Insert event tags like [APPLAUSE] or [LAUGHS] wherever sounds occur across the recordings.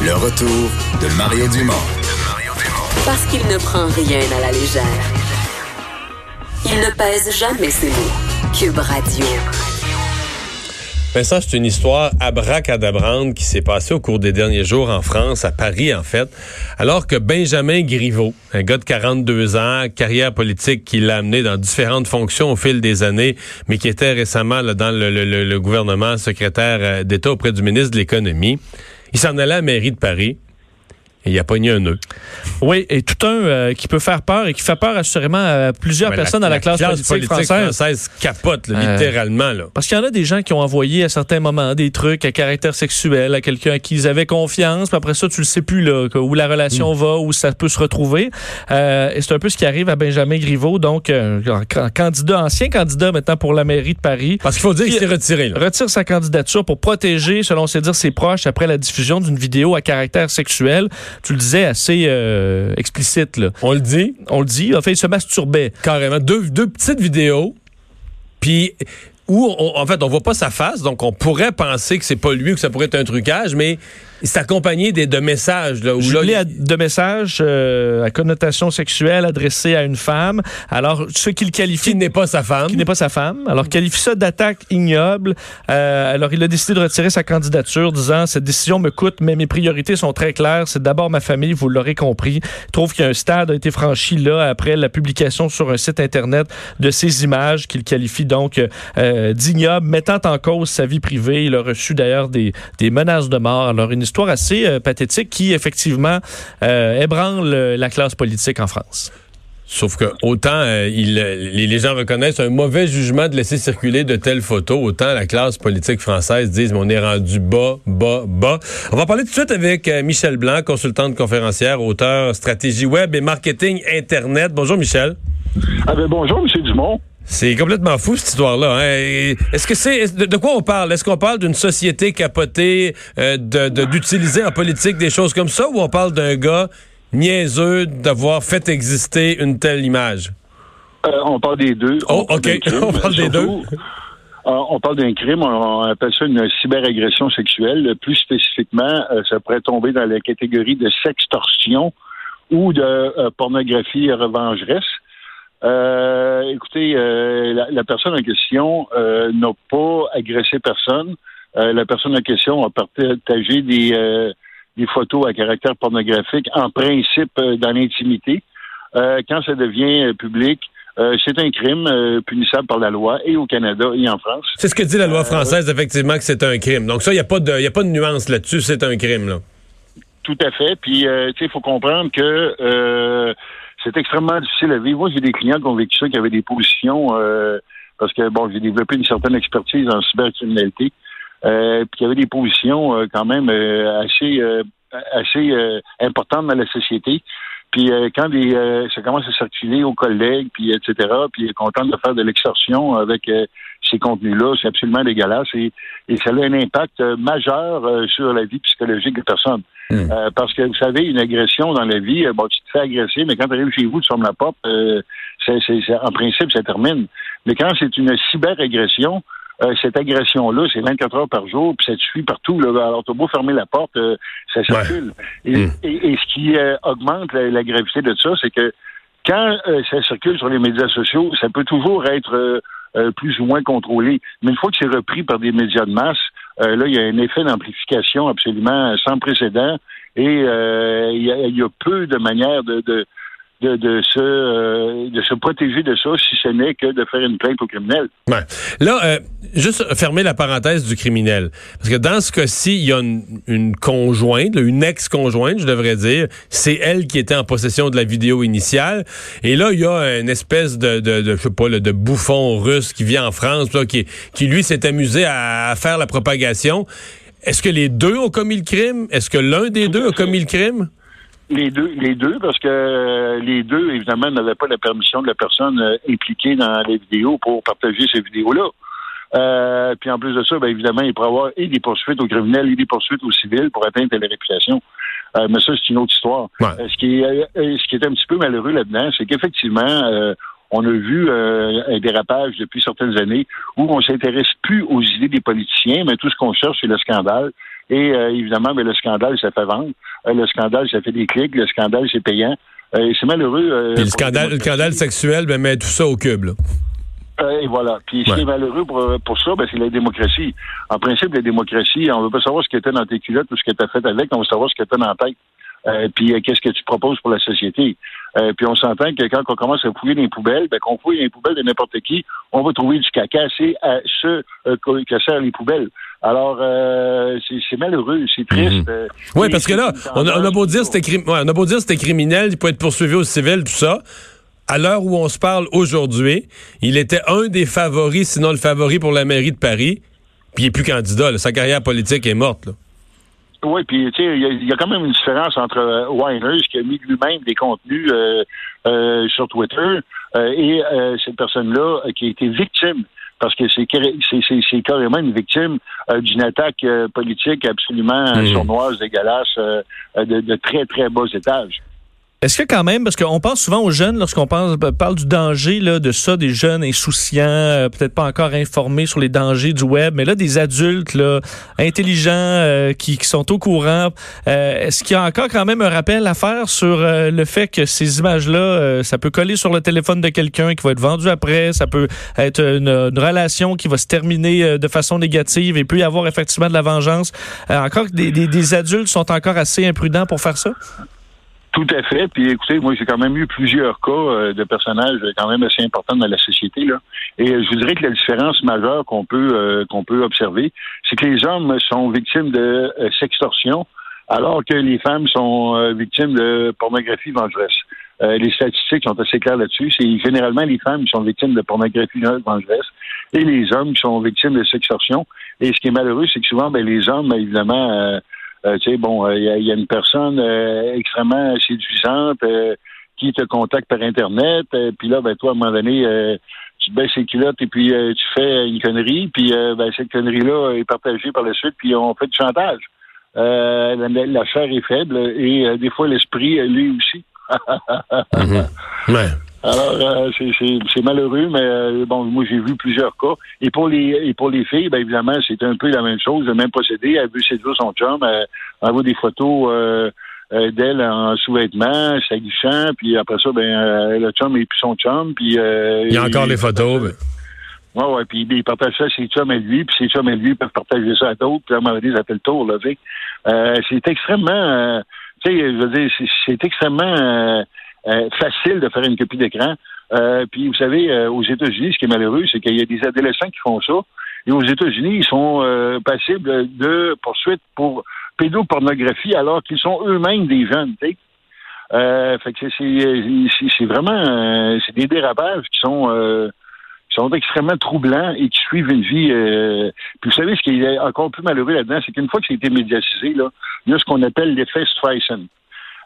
Le retour de Mario Dumont. Parce qu'il ne prend rien à la légère. Il ne pèse jamais ses mots. Cube Radio. Ben ça, c'est une histoire abracadabrante qui s'est passée au cours des derniers jours en France, à Paris en fait, alors que Benjamin Griveaux, un gars de 42 ans, carrière politique qui l'a amené dans différentes fonctions au fil des années, mais qui était récemment là, dans le, le, le gouvernement secrétaire euh, d'État auprès du ministre de l'Économie, il s'en allait à la mairie de Paris. Il a pogné un nœud. Oui, et tout un euh, qui peut faire peur et qui fait peur assurément à plusieurs Ben, personnes la, à la classe, classe politique, politique française. française capote, là, Euh, littéralement. Là. Parce qu'il y en a des gens qui ont envoyé à certains moments des trucs à caractère sexuel à quelqu'un à qui ils avaient confiance, puis après ça, tu le sais plus là, où la relation va, où ça peut se retrouver. Euh, et c'est un peu ce qui arrive à Benjamin Griveaux, donc euh, can- candidat, ancien candidat maintenant pour la mairie de Paris. Parce qu'il faut dire qu'il s'est retiré. Là. retire sa candidature pour protéger, selon ses dires, ses proches après la diffusion d'une vidéo à caractère sexuel. Tu le disais assez euh, explicite. Là. On le dit On le dit. En fait, il se masturbait. carrément. Deux, deux petites vidéos, puis où, on- en fait, on voit pas sa face, donc on pourrait penser que c'est pas lui ou que ça pourrait être un trucage, mais c'est accompagné des, de messages. Là, où là, à- il- de messages euh, à connotation sexuelle adressés à une femme. Alors, ce qu'il qualifie qui n'est pas sa femme. qui n'est pas sa femme. Alors, qualifie ça d'attaque ignoble. Euh, alors, il a décidé de retirer sa candidature, disant cette décision me coûte, mais mes priorités sont très claires. C'est d'abord ma famille, vous l'aurez compris. Il trouve qu'un stade a été franchi là après la publication sur un site internet de ces images qu'il qualifie donc euh, d'ignoble, mettant en cause sa vie privée. Il a reçu d'ailleurs des, des menaces de mort. Alors, une histoire assez euh, pathétique qui effectivement euh, ébranle euh, la classe politique en France. Sauf que autant euh, il, les, les gens reconnaissent un mauvais jugement de laisser circuler de telles photos, autant la classe politique française disent mais on est rendu bas, bas, bas. On va parler tout de suite avec euh, Michel Blanc, consultante conférencière, auteur stratégie web et marketing internet. Bonjour Michel. Ah ben bonjour, M. Dumont. C'est complètement fou cette histoire-là. hein. Est-ce que c'est est- de, de quoi on parle? Est-ce qu'on parle d'une société capotée euh, de- de- d'utiliser en politique des choses comme ça, ou on parle d'un gars niaiseux d'avoir fait exister une telle image? Euh, on parle des deux. Oh, On parle OK. d'un crime, [LAUGHS] On parle des surtout. Euh, on parle d'un crime, on, on appelle ça une cyberagression sexuelle. Plus spécifiquement, ça pourrait tomber dans la catégorie de sextorsion ou de pornographie revengeresse. Euh, écoutez, euh, la, la personne en question euh, n'a pas agressé personne. La personne en question a partagé des, des photos à caractère pornographique, en principe dans l'intimité. Quand ça devient public, c'est un crime punissable par la loi et au Canada et en France. C'est ce que dit la loi française, effectivement, que c'est un crime. Donc ça, il n'y a, pas de- y a pas de nuance là-dessus, c'est un crime. Là. Tout à fait. Puis, tu sais, il faut comprendre que c'est extrêmement difficile à vivre. Moi, j'ai des clients qui ont vécu ça, qui avaient des positions, euh, parce que, bon, j'ai développé une certaine expertise en cybercriminalité, euh, puis qui avaient des positions euh, quand même euh, assez, assez importantes dans la société. Puis quand ça commence à circuler aux collègues, puis etc., puis ils est content de faire de l'extorsion avec ces contenus-là, c'est absolument dégueulasse et, et ça a un impact euh, majeur euh, sur la vie psychologique des personnes. Euh, parce que vous savez, une agression dans la vie, bon, tu te fais agresser, mais quand tu arrives chez vous, tu fermes la porte, euh, c'est, c'est- c'est- en principe, ça termine. Mais quand c'est une cyberagression, euh, cette agression-là, c'est 24 heures par jour, puis ça te suit partout. Là. Alors, t'as beau fermer la porte, ça circule. Et, Mm. et- et ce qui augmente la, la gravité de ça, c'est que quand ça circule sur les médias sociaux, ça peut toujours être euh, plus ou moins contrôlé. Mais une fois que c'est repris par des médias de masse, euh, là, il y a un effet d'amplification absolument sans précédent et euh, il y, a, y a peu de manières de, de, de se, euh, de se protéger de ça, si ce n'est que de faire une plainte au criminel. Ouais. Là, euh, juste fermer la parenthèse du criminel. Parce que dans ce cas-ci, il y a une, une conjointe, une ex-conjointe, je devrais dire. C'est elle qui était en possession de la vidéo initiale. Et là, il y a une espèce de, de, de je sais pas, de bouffon russe qui vient en France, là, qui, qui lui s'est amusé à faire la propagation. est-ce que les deux ont commis le crime? Est-ce que l'un des deux a commis le crime? Les deux, les deux, parce que euh, les deux, évidemment, n'avaient pas la permission de la personne euh, impliquée dans les vidéos pour partager ces vidéos-là. Euh, puis en plus de ça, bien évidemment, il pourrait y avoir et des poursuites aux criminels et des poursuites aux civils pour atteindre la réputation. mais ça, c'est une autre histoire. ce, qui est, ce qui est un petit peu malheureux là-dedans, c'est qu'effectivement, on a vu un dérapage depuis certaines années où on s'intéresse plus aux idées des politiciens, mais tout ce qu'on cherche, c'est le scandale. Et euh, évidemment, mais le scandale, ça fait vendre. Euh, le scandale, ça fait des clics. Le scandale, c'est payant. Euh, c'est malheureux. Puis le scandale, le scandale sexuel, ben, met tout ça au cube. Là. et voilà. Puis ce qui est malheureux pour, pour ça, ben, c'est la démocratie. En principe, la démocratie, on veut pas savoir ce qui était dans tes culottes ou ce que tu as fait avec, on veut savoir ce que tu as dans la tête. Euh, puis euh, qu'est-ce que tu proposes pour la société? Euh, puis on s'entend que quand on commence à fouiller les poubelles, ben, qu'on fouille les poubelles de n'importe qui, on va trouver du caca. C'est à ce que servent les poubelles. Alors, c'est malheureux, c'est triste. Mhm. oui, parce que là, on a, beau dire c'était ouais, on a beau dire c'était criminel, il peut être poursuivi au civil, tout ça. À l'heure où on se parle aujourd'hui, il était un des favoris, sinon le favori pour la mairie de Paris, puis il n'est plus candidat. Sa carrière politique est morte. Là. Oui, puis tu sais, il y, a quand même une différence entre euh, Winers qui a mis lui-même des contenus euh, euh, sur Twitter et cette personne-là qui a été victime parce que c'est c'est carrément une victime d'une attaque politique absolument mmh. sournoise, dégueulasse, de, de, très très bas étages. Est-ce que quand même, parce qu'on pense souvent aux jeunes lorsqu'on parle du danger là, de ça, des jeunes insouciants, euh, peut-être pas encore informés sur les dangers du web, mais là des adultes là, intelligents euh, qui, sont au courant. Euh, est-ce qu'il y a encore quand même un rappel à faire sur le fait que ces images-là, ça peut coller sur le téléphone de quelqu'un qui va être vendu après, ça peut être une, relation qui va se terminer de façon négative et peut y avoir effectivement de la vengeance. encore des, des, des adultes sont encore assez imprudents pour faire ça? Tout à fait. Puis écoutez, moi j'ai quand même eu plusieurs cas euh, de personnages quand même assez importants dans la société là. Et euh, je vous dirais que la différence majeure qu'on peut euh, qu'on peut observer, c'est que les hommes sont victimes de sextorsion, alors que les femmes sont victimes de pornographie vengeresse. les statistiques sont assez claires là-dessus. C'est généralement les femmes qui sont victimes de pornographie vengeresse et les hommes qui sont victimes de sextorsion. Et ce qui est malheureux, c'est que souvent, ben, les hommes, évidemment, euh, tu sais, bon, il euh, y, a une personne euh, extrêmement séduisante qui te contacte par Internet, puis là, ben, toi, à un moment donné, tu baisses les culottes et puis tu fais une connerie, puis ben, cette connerie-là est partagée par la suite, puis on fait du chantage. la, chair est faible et des fois l'esprit, lui aussi. [LAUGHS] Mhm. Alors, euh, c'est malheureux, mais euh, bon, moi j'ai vu plusieurs cas. Et pour les et pour les filles, bien évidemment, c'est un peu la même chose, le même procédé. Elle veut séduire son chum, elle, envoie des photos euh, d'elle en sous-vêtements, s'aguichant, puis après ça, ben le chum et puis son chum, puis il y a encore les photos. Ben. Ouais, ouais, puis il partage ça ses chums et lui, puis ses chums et lui peuvent partager ça à d'autres, puis à un moment donné, ça fait le tour, là, tu sais. c'est extrêmement, tu sais, je veux dire, c'est extrêmement euh, facile de faire une copie d'écran. Euh, puis vous savez, euh, aux États-Unis, ce qui est malheureux, c'est qu'il y a des adolescents qui font ça. Et aux États-Unis, ils sont passibles de poursuites pour pédopornographie alors qu'ils sont eux-mêmes des jeunes. fait que c'est vraiment c'est des dérapages qui sont sont extrêmement troublants et qui suivent une vie. puis vous savez, ce qui est encore plus malheureux là-dedans, c'est qu'une fois que c'est été médiatisé, là, il y a ce qu'on appelle l'effet Streisand.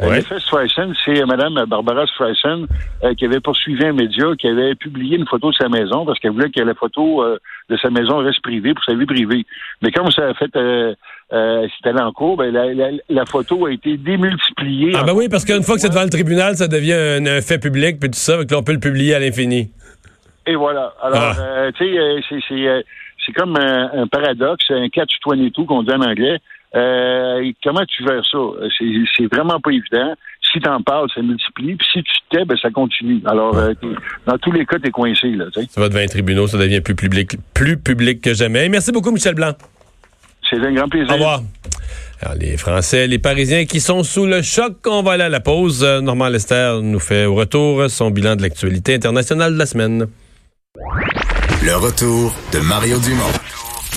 Euh, ouais. L'effet Streisand, c'est Mme Barbara Streisand euh, qui avait poursuivi un média, qui avait publié une photo de sa maison parce qu'elle voulait que la photo euh, de sa maison reste privée pour sa vie privée. Mais comme ça a fait, euh, c'était allé en cours, ben, la, photo a été démultipliée. Ah ben oui, parce qu'une fois que c'est devant le tribunal, ça devient un, fait public, puis tout ça, donc on peut le publier à l'infini. Et voilà. Alors, ah. tu sais, c'est comme un, un, paradoxe, un catch-22 qu'on dit en anglais. Euh, comment tu verras ça? C'est vraiment pas évident. Si tu en parles, ça multiplie. Puis si tu tais, ben, ça continue. Alors, euh, dans tous les cas, tu es coincé. Là, ça va devant les tribunaux, ça devient plus public, plus public que jamais. Merci beaucoup, Michel Blanc. C'est un grand plaisir. Au revoir. Alors, les Français, les Parisiens qui sont sous le choc, on va aller à la pause. Normand Lester nous fait au retour son bilan de l'actualité internationale de la semaine. Le retour de Mario Dumont.